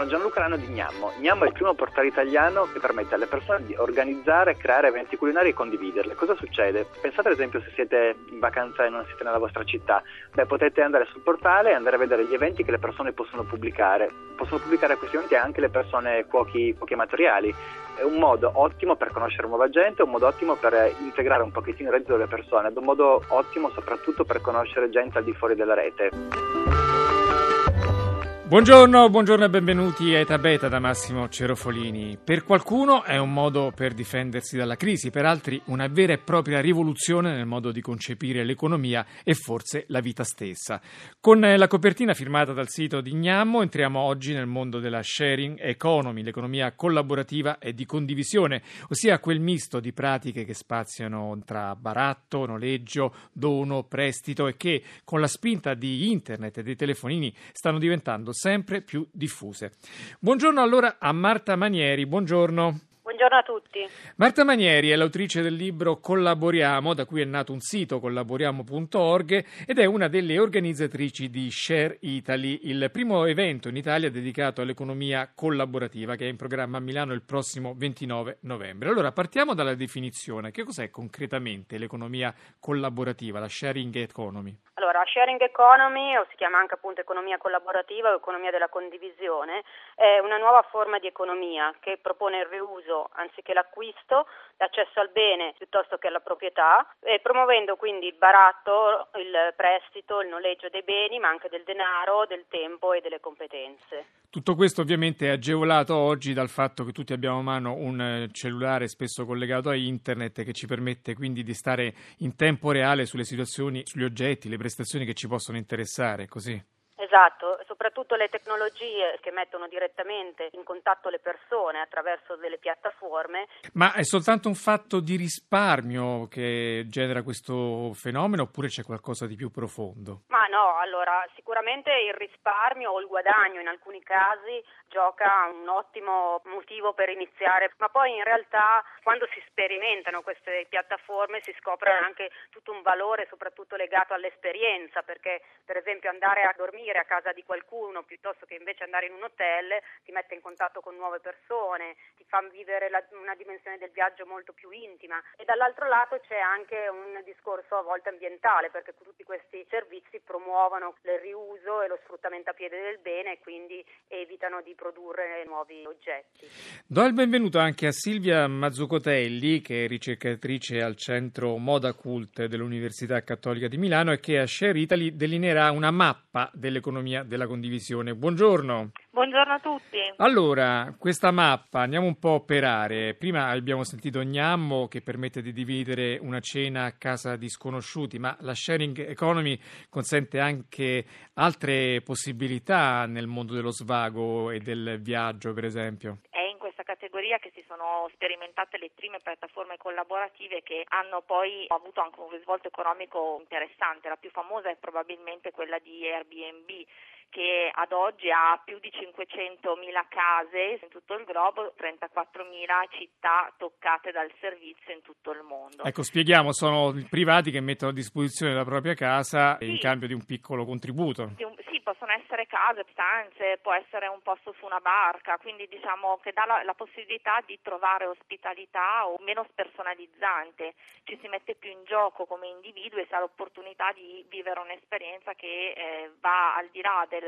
Sono Gianluca Lano di Gnammo. Gnammo è il primo portale italiano che permette alle persone di organizzare, creare eventi culinari e condividerli. Cosa succede? Pensate ad esempio se siete in vacanza e non siete nella vostra città. Beh, potete andare sul portale e andare a vedere gli eventi che le persone possono pubblicare. Possono pubblicare questi eventi anche le persone cuochi, cuochi amatoriali. È un modo ottimo per conoscere nuova gente, un modo ottimo per integrare un pochettino il reddito delle persone, ed un modo ottimo soprattutto per conoscere gente al di fuori della rete. Buongiorno, buongiorno e benvenuti a Eta Beta da Massimo Cerofolini. Per qualcuno è un modo per difendersi dalla crisi, per altri una vera e propria rivoluzione nel modo di concepire l'economia e forse la vita stessa. Con la copertina firmata dal sito di Gnammo entriamo oggi nel mondo della sharing economy, l'economia collaborativa e di condivisione, ossia quel misto di pratiche che spaziano tra baratto, noleggio, dono, prestito e che con la spinta di internet e dei telefonini stanno diventando sempre più diffuse. Buongiorno allora a Marta Manieri, buongiorno. Buongiorno a tutti. Marta Manieri è l'autrice del libro Collaboriamo, da cui è nato un sito collaboriamo.org ed è una delle organizzatrici di Share Italy, il primo evento in Italia dedicato all'economia collaborativa che è in programma a Milano il prossimo 29 novembre. Allora partiamo dalla definizione. Che cos'è concretamente l'economia collaborativa, la sharing economy? Allora, sharing economy, o si chiama anche appunto economia collaborativa o economia della condivisione, è una nuova forma di economia che propone il riuso anziché l'acquisto, l'accesso al bene piuttosto che alla proprietà, promuovendo quindi il baratto, il prestito, il noleggio dei beni, ma anche del denaro, del tempo e delle competenze. Tutto questo ovviamente è agevolato oggi dal fatto che tutti abbiamo a mano un eh, cellulare spesso collegato a internet che ci permette quindi di stare in tempo reale sulle situazioni, sugli oggetti, le prestazioni che ci possono interessare, così. Esatto, soprattutto le tecnologie che mettono direttamente in contatto le persone attraverso delle piattaforme. Ma è soltanto un fatto di risparmio che genera questo fenomeno oppure c'è qualcosa di più profondo? Ma no, allora sicuramente il risparmio o il guadagno in alcuni casi gioca un ottimo motivo per iniziare, ma poi in realtà quando si sperimentano queste piattaforme si scopre anche tutto un valore soprattutto legato all'esperienza, perché per esempio andare a dormire a casa di qualcuno piuttosto che invece andare in un hotel ti mette in contatto con nuove persone, ti fa vivere la, una dimensione del viaggio molto più intima e dall'altro lato c'è anche un discorso a volte ambientale perché tutti questi servizi promuovono il riuso e lo sfruttamento a piede del bene e quindi evitano di produrre nuovi oggetti. Do il benvenuto anche a Silvia Mazzucotelli che è ricercatrice al centro Moda Cult dell'Università Cattolica di Milano e che a Share Italy delineerà una mappa dell'economia dell'economia della condivisione. Buongiorno. Buongiorno a tutti. Allora, questa mappa andiamo un po' per aree. Prima abbiamo sentito Gnammo che permette di dividere una cena a casa di sconosciuti, ma la sharing economy consente anche altre possibilità nel mondo dello svago e del viaggio, per esempio sperimentate le prime piattaforme collaborative che hanno poi avuto anche un risvolto economico interessante. La più famosa è probabilmente quella di Airbnb che ad oggi ha più di 500.000 case in tutto il globo, 34.000 città toccate dal servizio in tutto il mondo. Ecco, spieghiamo, sono privati che mettono a disposizione la propria casa sì. in cambio di un piccolo contributo. Sì, possono essere case, stanze, può essere un posto su una barca, quindi diciamo che dà la, la possibilità di trovare ospitalità o meno spersonalizzante, ci si mette più in gioco come individui e si ha l'opportunità di vivere un'esperienza che eh, va al di là del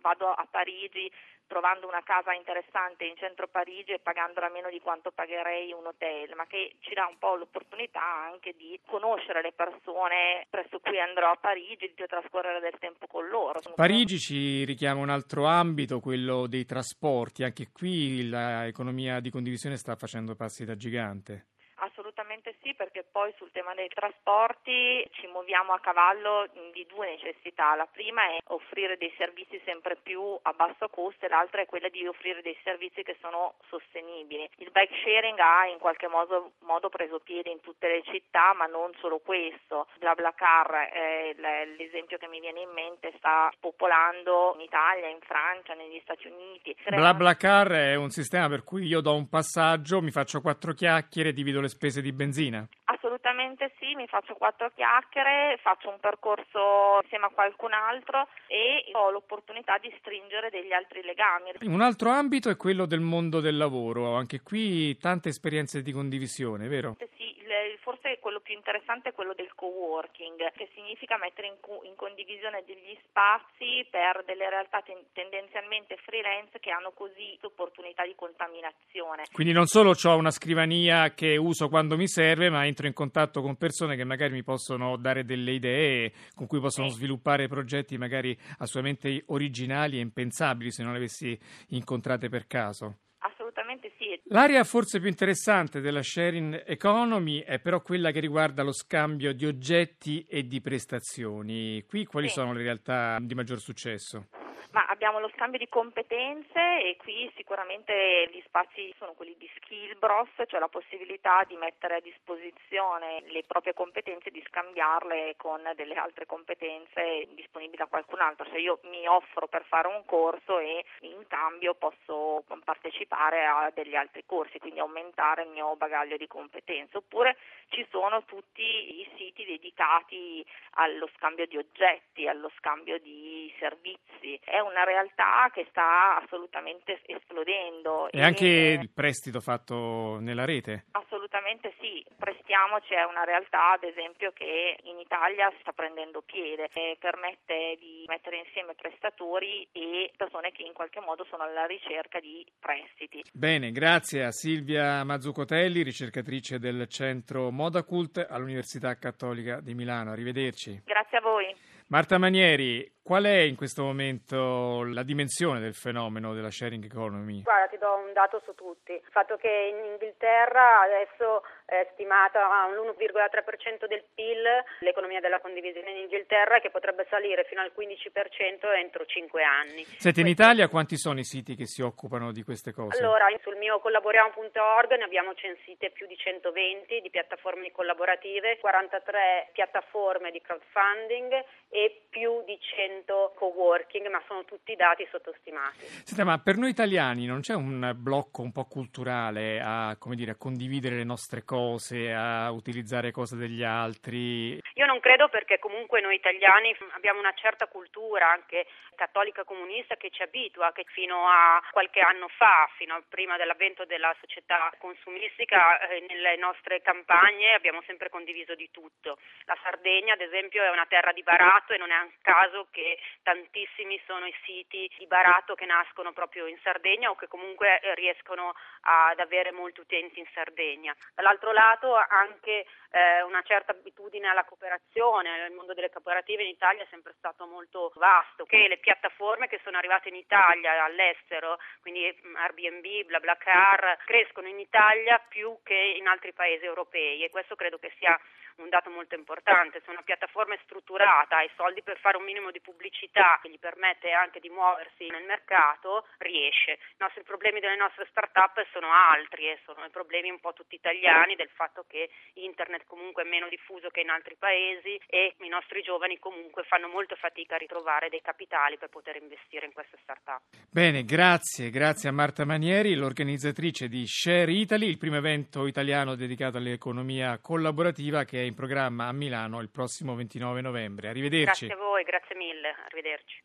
vado a Parigi trovando una casa interessante in centro Parigi e pagandola meno di quanto pagherei un hotel, ma che ci dà un po' l'opportunità anche di conoscere le persone presso cui andrò a Parigi, di trascorrere del tempo con loro. Parigi ci richiama un altro ambito, quello dei trasporti, anche qui l'economia di condivisione sta facendo passi da gigante Assolutamente sì, perché poi sul tema dei trasporti ci muoviamo a cavallo di due necessità. La prima è offrire dei servizi sempre più a basso costo e l'altra è quella di offrire dei servizi che sono sostenibili. Il bike sharing ha in qualche modo, modo preso piede in tutte le città, ma non solo questo. BlaBlaCar è l'esempio che mi viene in mente, sta popolando in Italia, in Francia, negli Stati Uniti. BlaBlaCar è un sistema per cui io do un passaggio, mi faccio quattro chiacchiere divido le spese di benzina? Assolutamente sì, mi faccio quattro chiacchiere, faccio un percorso insieme a qualcun altro e ho l'opportunità di stringere degli altri legami. Un altro ambito è quello del mondo del lavoro, anche qui tante esperienze di condivisione, vero? Sì, forse quello più interessante è quello del co-working, che significa mettere in, co- in condivisione degli spazi per delle realtà ten- tendenzialmente freelance che hanno così opportunità di contaminazione. Quindi non solo ho una scrivania che uso quando mi serve, ma entro in contatto con persone che magari mi possono dare delle idee, con cui possono sviluppare progetti magari assolutamente originali e impensabili se non le avessi incontrate per caso. Assolutamente sì. L'area forse più interessante della sharing economy è però quella che riguarda lo scambio di oggetti e di prestazioni. Qui quali sì. sono le realtà di maggior successo? Ma abbiamo lo scambio di competenze e qui sicuramente gli spazi sono quelli di Skillbros, cioè la possibilità di mettere a disposizione le proprie competenze e di scambiarle con delle altre competenze disponibili da qualcun altro. Cioè io mi offro per fare un corso e in cambio posso partecipare a degli altri corsi, quindi aumentare il mio bagaglio di competenze. Oppure ci sono tutti i siti dedicati allo scambio di oggetti, allo scambio di servizi. È una realtà che sta assolutamente esplodendo. E, e anche il prestito fatto nella rete? Assolutamente sì, prestiamoci è una realtà ad esempio che in Italia sta prendendo piede e permette di mettere insieme prestatori e persone che in qualche modo sono alla ricerca di prestiti. Bene, grazie a Silvia Mazzucotelli, ricercatrice del centro Modacult all'Università Cattolica di Milano. Arrivederci. Grazie a voi. Marta Manieri, Qual è in questo momento la dimensione del fenomeno della sharing economy? Guarda, ti do un dato su tutti. Il fatto che in Inghilterra adesso è stimata a l'1,3% del PIL l'economia della condivisione in Inghilterra che potrebbe salire fino al 15% entro 5 anni. Senti, in Italia quanti sono i siti che si occupano di queste cose? Allora, sul mio collaboriamo.org ne abbiamo censite più di 120 di piattaforme collaborative, 43 piattaforme di crowdfunding e più di 100 co-working, ma sono tutti dati sottostimati. Senta, ma per noi italiani non c'è un blocco un po' culturale a, dire, a condividere le nostre cose, a utilizzare cose degli altri? Io non credo perché comunque noi italiani abbiamo una certa cultura, anche cattolica comunista, che ci abitua, che fino a qualche anno fa, fino a prima dell'avvento della società consumistica, eh, nelle nostre campagne abbiamo sempre condiviso di tutto. La Sardegna, ad esempio, è una terra di baratto e non è un caso che tantissimi sono i siti di baratto che nascono proprio in Sardegna o che comunque eh, riescono ad avere molti utenti in Sardegna. Dall'altro lato anche eh, una certa abitudine alla cooperazione, il mondo delle cooperative in Italia è sempre stato molto vasto, che le piattaforme che sono arrivate in Italia all'estero, quindi mm, Airbnb, BlaBlaCar, crescono in Italia più che in altri paesi europei e questo credo che sia un dato molto importante, se una piattaforma è strutturata, ha i soldi per fare un minimo di pubblicità che gli permette anche di muoversi nel mercato, riesce. I nostri problemi delle nostre start-up sono altri e sono i problemi un po' tutti italiani del fatto che internet comunque è meno diffuso che in altri paesi e i nostri giovani comunque fanno molto fatica a ritrovare dei capitali per poter investire in queste start-up. Bene, grazie, grazie a Marta Manieri, l'organizzatrice di Share Italy, il primo evento italiano dedicato all'economia collaborativa che è in programma a Milano il prossimo 29 novembre. Arrivederci. Grazie a voi, grazie mille, arrivederci.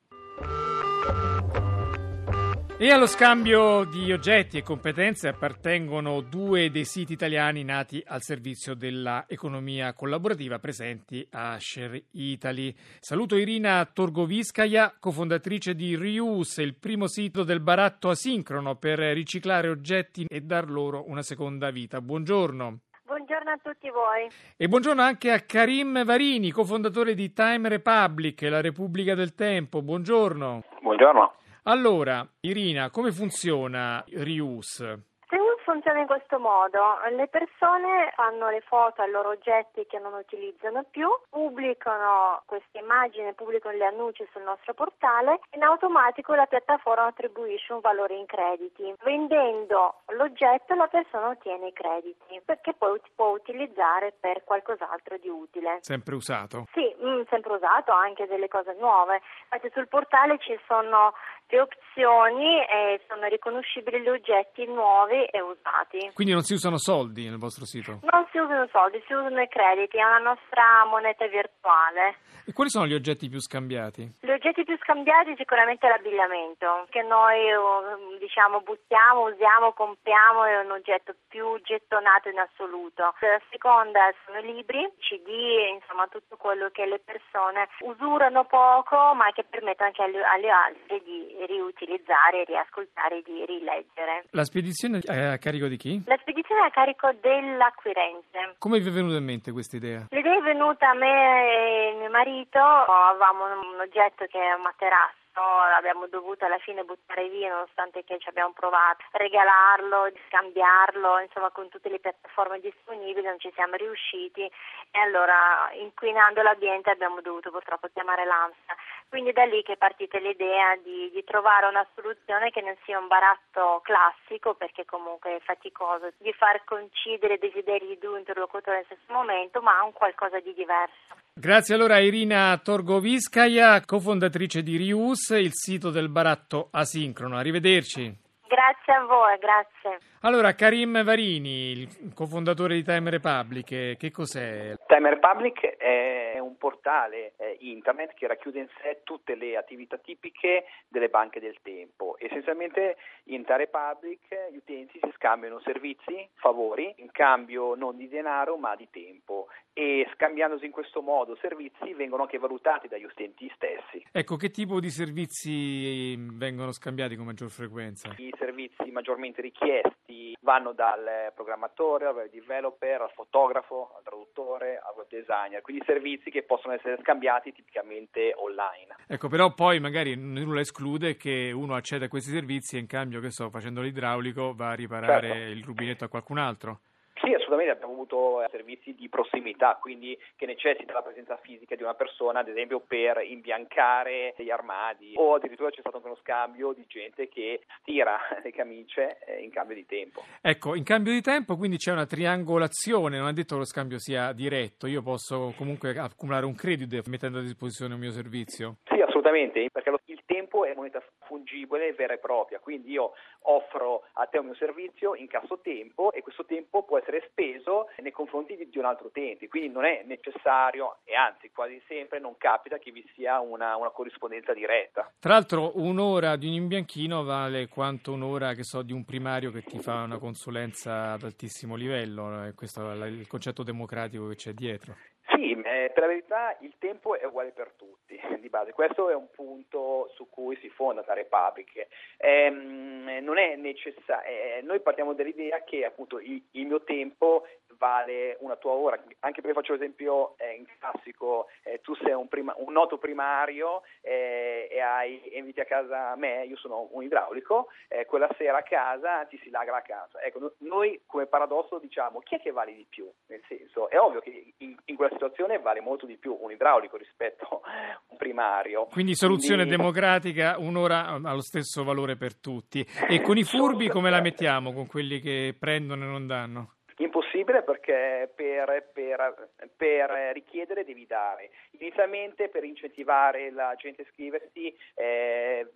E allo scambio di oggetti e competenze appartengono due dei siti italiani nati al servizio dell'economia collaborativa presenti a Share Italy. Saluto Irina Torgoviskaya, cofondatrice di Reuse, il primo sito del baratto asincrono per riciclare oggetti e dar loro una seconda vita. Buongiorno. Buongiorno a tutti voi. E buongiorno anche a Karim Varini, cofondatore di Time Republic, la Repubblica del Tempo. Buongiorno. Buongiorno. Allora, Irina, come funziona Reuse? Reuse funziona in questo modo. Le persone fanno le foto ai loro oggetti che non utilizzano più, pubblicano queste immagini, pubblicano le annunci sul nostro portale e in automatico la piattaforma attribuisce un valore in crediti. Vendendo l'oggetto la persona ottiene i crediti che poi può utilizzare per qualcos'altro di utile. Sempre usato? Sì, mh, mm, sempre usato, anche delle cose nuove. Infatti sul portale ci sono le opzioni e sono riconoscibili gli oggetti nuovi e usati. Quindi non si usano soldi nel vostro sito? Non si usano soldi, si usano i crediti, è una nostra moneta virtuale. E quali sono gli oggetti più scambiati? Gli oggetti più scambiati sicuramente l'abbigliamento, che noi uh, diciamo buttiamo, usiamo, compriamo, è un oggetto più gettonato in assoluto. La seconda sono i libri, CD, insomma tutto quello che le persone usurano poco ma che permettono anche alle altre di riutilizzare, riascoltare, di rileggere. La spedizione è a carico di chi? La spedizione è a carico dell'acquirente. Come vi è venuta in mente questa idea? L'idea è venuta a me e mio marito, avevamo un oggetto che è un materasso l'abbiamo dovuto alla fine buttare via nonostante che ci abbiamo provato a regalarlo, scambiarlo, insomma con tutte le piattaforme disponibili non ci siamo riusciti e allora inquinando l'ambiente abbiamo dovuto purtroppo chiamare l'ANSA. Quindi da lì che è partita l'idea di, di trovare una soluzione che non sia un baratto classico perché comunque è faticoso, di far coincidere i desideri di due interlocutori nello stesso momento ma un qualcosa di diverso. Grazie allora a Irina Torgoviskaya, cofondatrice di Rius, il sito del baratto asincrono. Arrivederci. Grazie a voi, grazie. Allora, Karim Varini, il cofondatore di Time Republic, che cos'è? Time Republic è un portale eh, internet che racchiude in sé tutte le attività tipiche delle banche del tempo. Essenzialmente in Time Republic gli utenti si scambiano servizi, favori, in cambio non di denaro ma di tempo e scambiandosi in questo modo servizi vengono anche valutati dagli utenti stessi. Ecco, che tipo di servizi vengono scambiati con maggior frequenza? I servizi maggiormente richiesti vanno dal programmatore al developer, al fotografo, al traduttore, al web designer, quindi servizi che possono essere scambiati tipicamente online. Ecco, però poi magari nulla esclude che uno acceda a questi servizi e in cambio, che so, facendo l'idraulico va a riparare certo. il rubinetto a qualcun altro. Sì, assolutamente abbiamo avuto eh, servizi di prossimità, quindi che necessita la presenza fisica di una persona, ad esempio per imbiancare gli armadi o addirittura c'è stato anche uno scambio di gente che stira le camicie eh, in cambio di tempo. Ecco, in cambio di tempo quindi c'è una triangolazione, non è detto che lo scambio sia diretto, io posso comunque accumulare un credito mettendo a disposizione un mio servizio? Sì, assolutamente, perché il tempo è moneta fungibile vera e propria, quindi io offro a te un mio servizio, incasso tempo e questo tempo può essere speso nei confronti di, un altro utente, quindi non è necessario e anzi quasi sempre non capita che vi sia una, una corrispondenza diretta. Tra l'altro un'ora di un imbianchino vale quanto un'ora che so di un primario che ti fa una consulenza ad altissimo livello, eh, questo è il concetto democratico che c'è dietro. Sì, eh, per la verità il tempo è uguale per tutti, di base. Questo è un punto su cui si fonda la Republic. Eh, non è necessario, eh, noi partiamo dall'idea che appunto il, il, mio tempo vale una tua ora, anche perché faccio l'esempio eh, in classico, eh, tu sei un, prima, un noto primario eh, e hai, inviti a casa me, io sono un idraulico, quella sera a casa ti si lagra a casa. Ecco, noi come paradosso diciamo chi è che vale di più? Nel senso, è ovvio che in, in quella situazione vale molto di più un idraulico rispetto a un primario. Quindi soluzione Quindi... democratica, un'ora ha lo stesso valore per tutti. E con i furbi come la mettiamo? Con quelli che prendono e non danno? Impossibile perché per, per, per, richiedere devi dare. Inizialmente per incentivare la gente a iscriversi eh,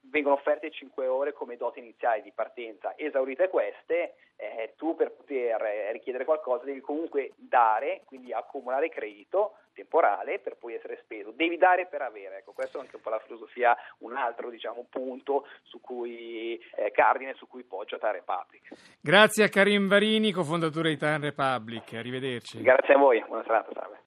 vengono offerte 5 ore come dote iniziali di partenza. Esaurite queste, eh, tu per poter richiedere qualcosa devi comunque dare, quindi accumulare credito temporale per poi essere speso. Devi dare per avere, ecco, questo è anche un po' la filosofia, un altro diciamo, punto su cui eh, cardine su cui poggia Time Republic. Grazie a Karim Varini, cofondatore di Time Republic, arrivederci. Grazie a voi, buona serata, salve.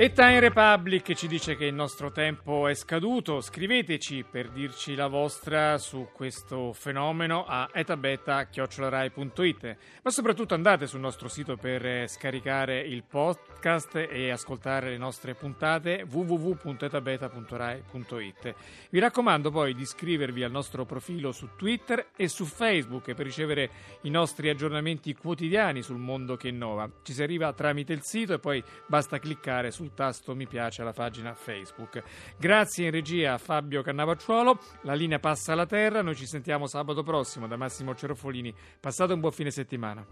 E Time Republic ci dice che il nostro tempo è scaduto. Scriveteci per dirci la vostra su questo fenomeno a etabeta.it. Ma soprattutto andate sul nostro sito per scaricare il, pot, podcast e ascoltare le nostre puntate www.etabeta.rai.it. Vi raccomando poi di iscrivervi al nostro profilo su Twitter e su Facebook per ricevere i nostri aggiornamenti quotidiani sul mondo che innova. Ci si arriva tramite il sito e poi basta cliccare sul tasto mi piace alla pagina Facebook. Grazie in regia a Fabio Cannavacciuolo, la linea passa alla terra, noi ci sentiamo sabato prossimo da Massimo Cerofolini. Passate un buon fine settimana.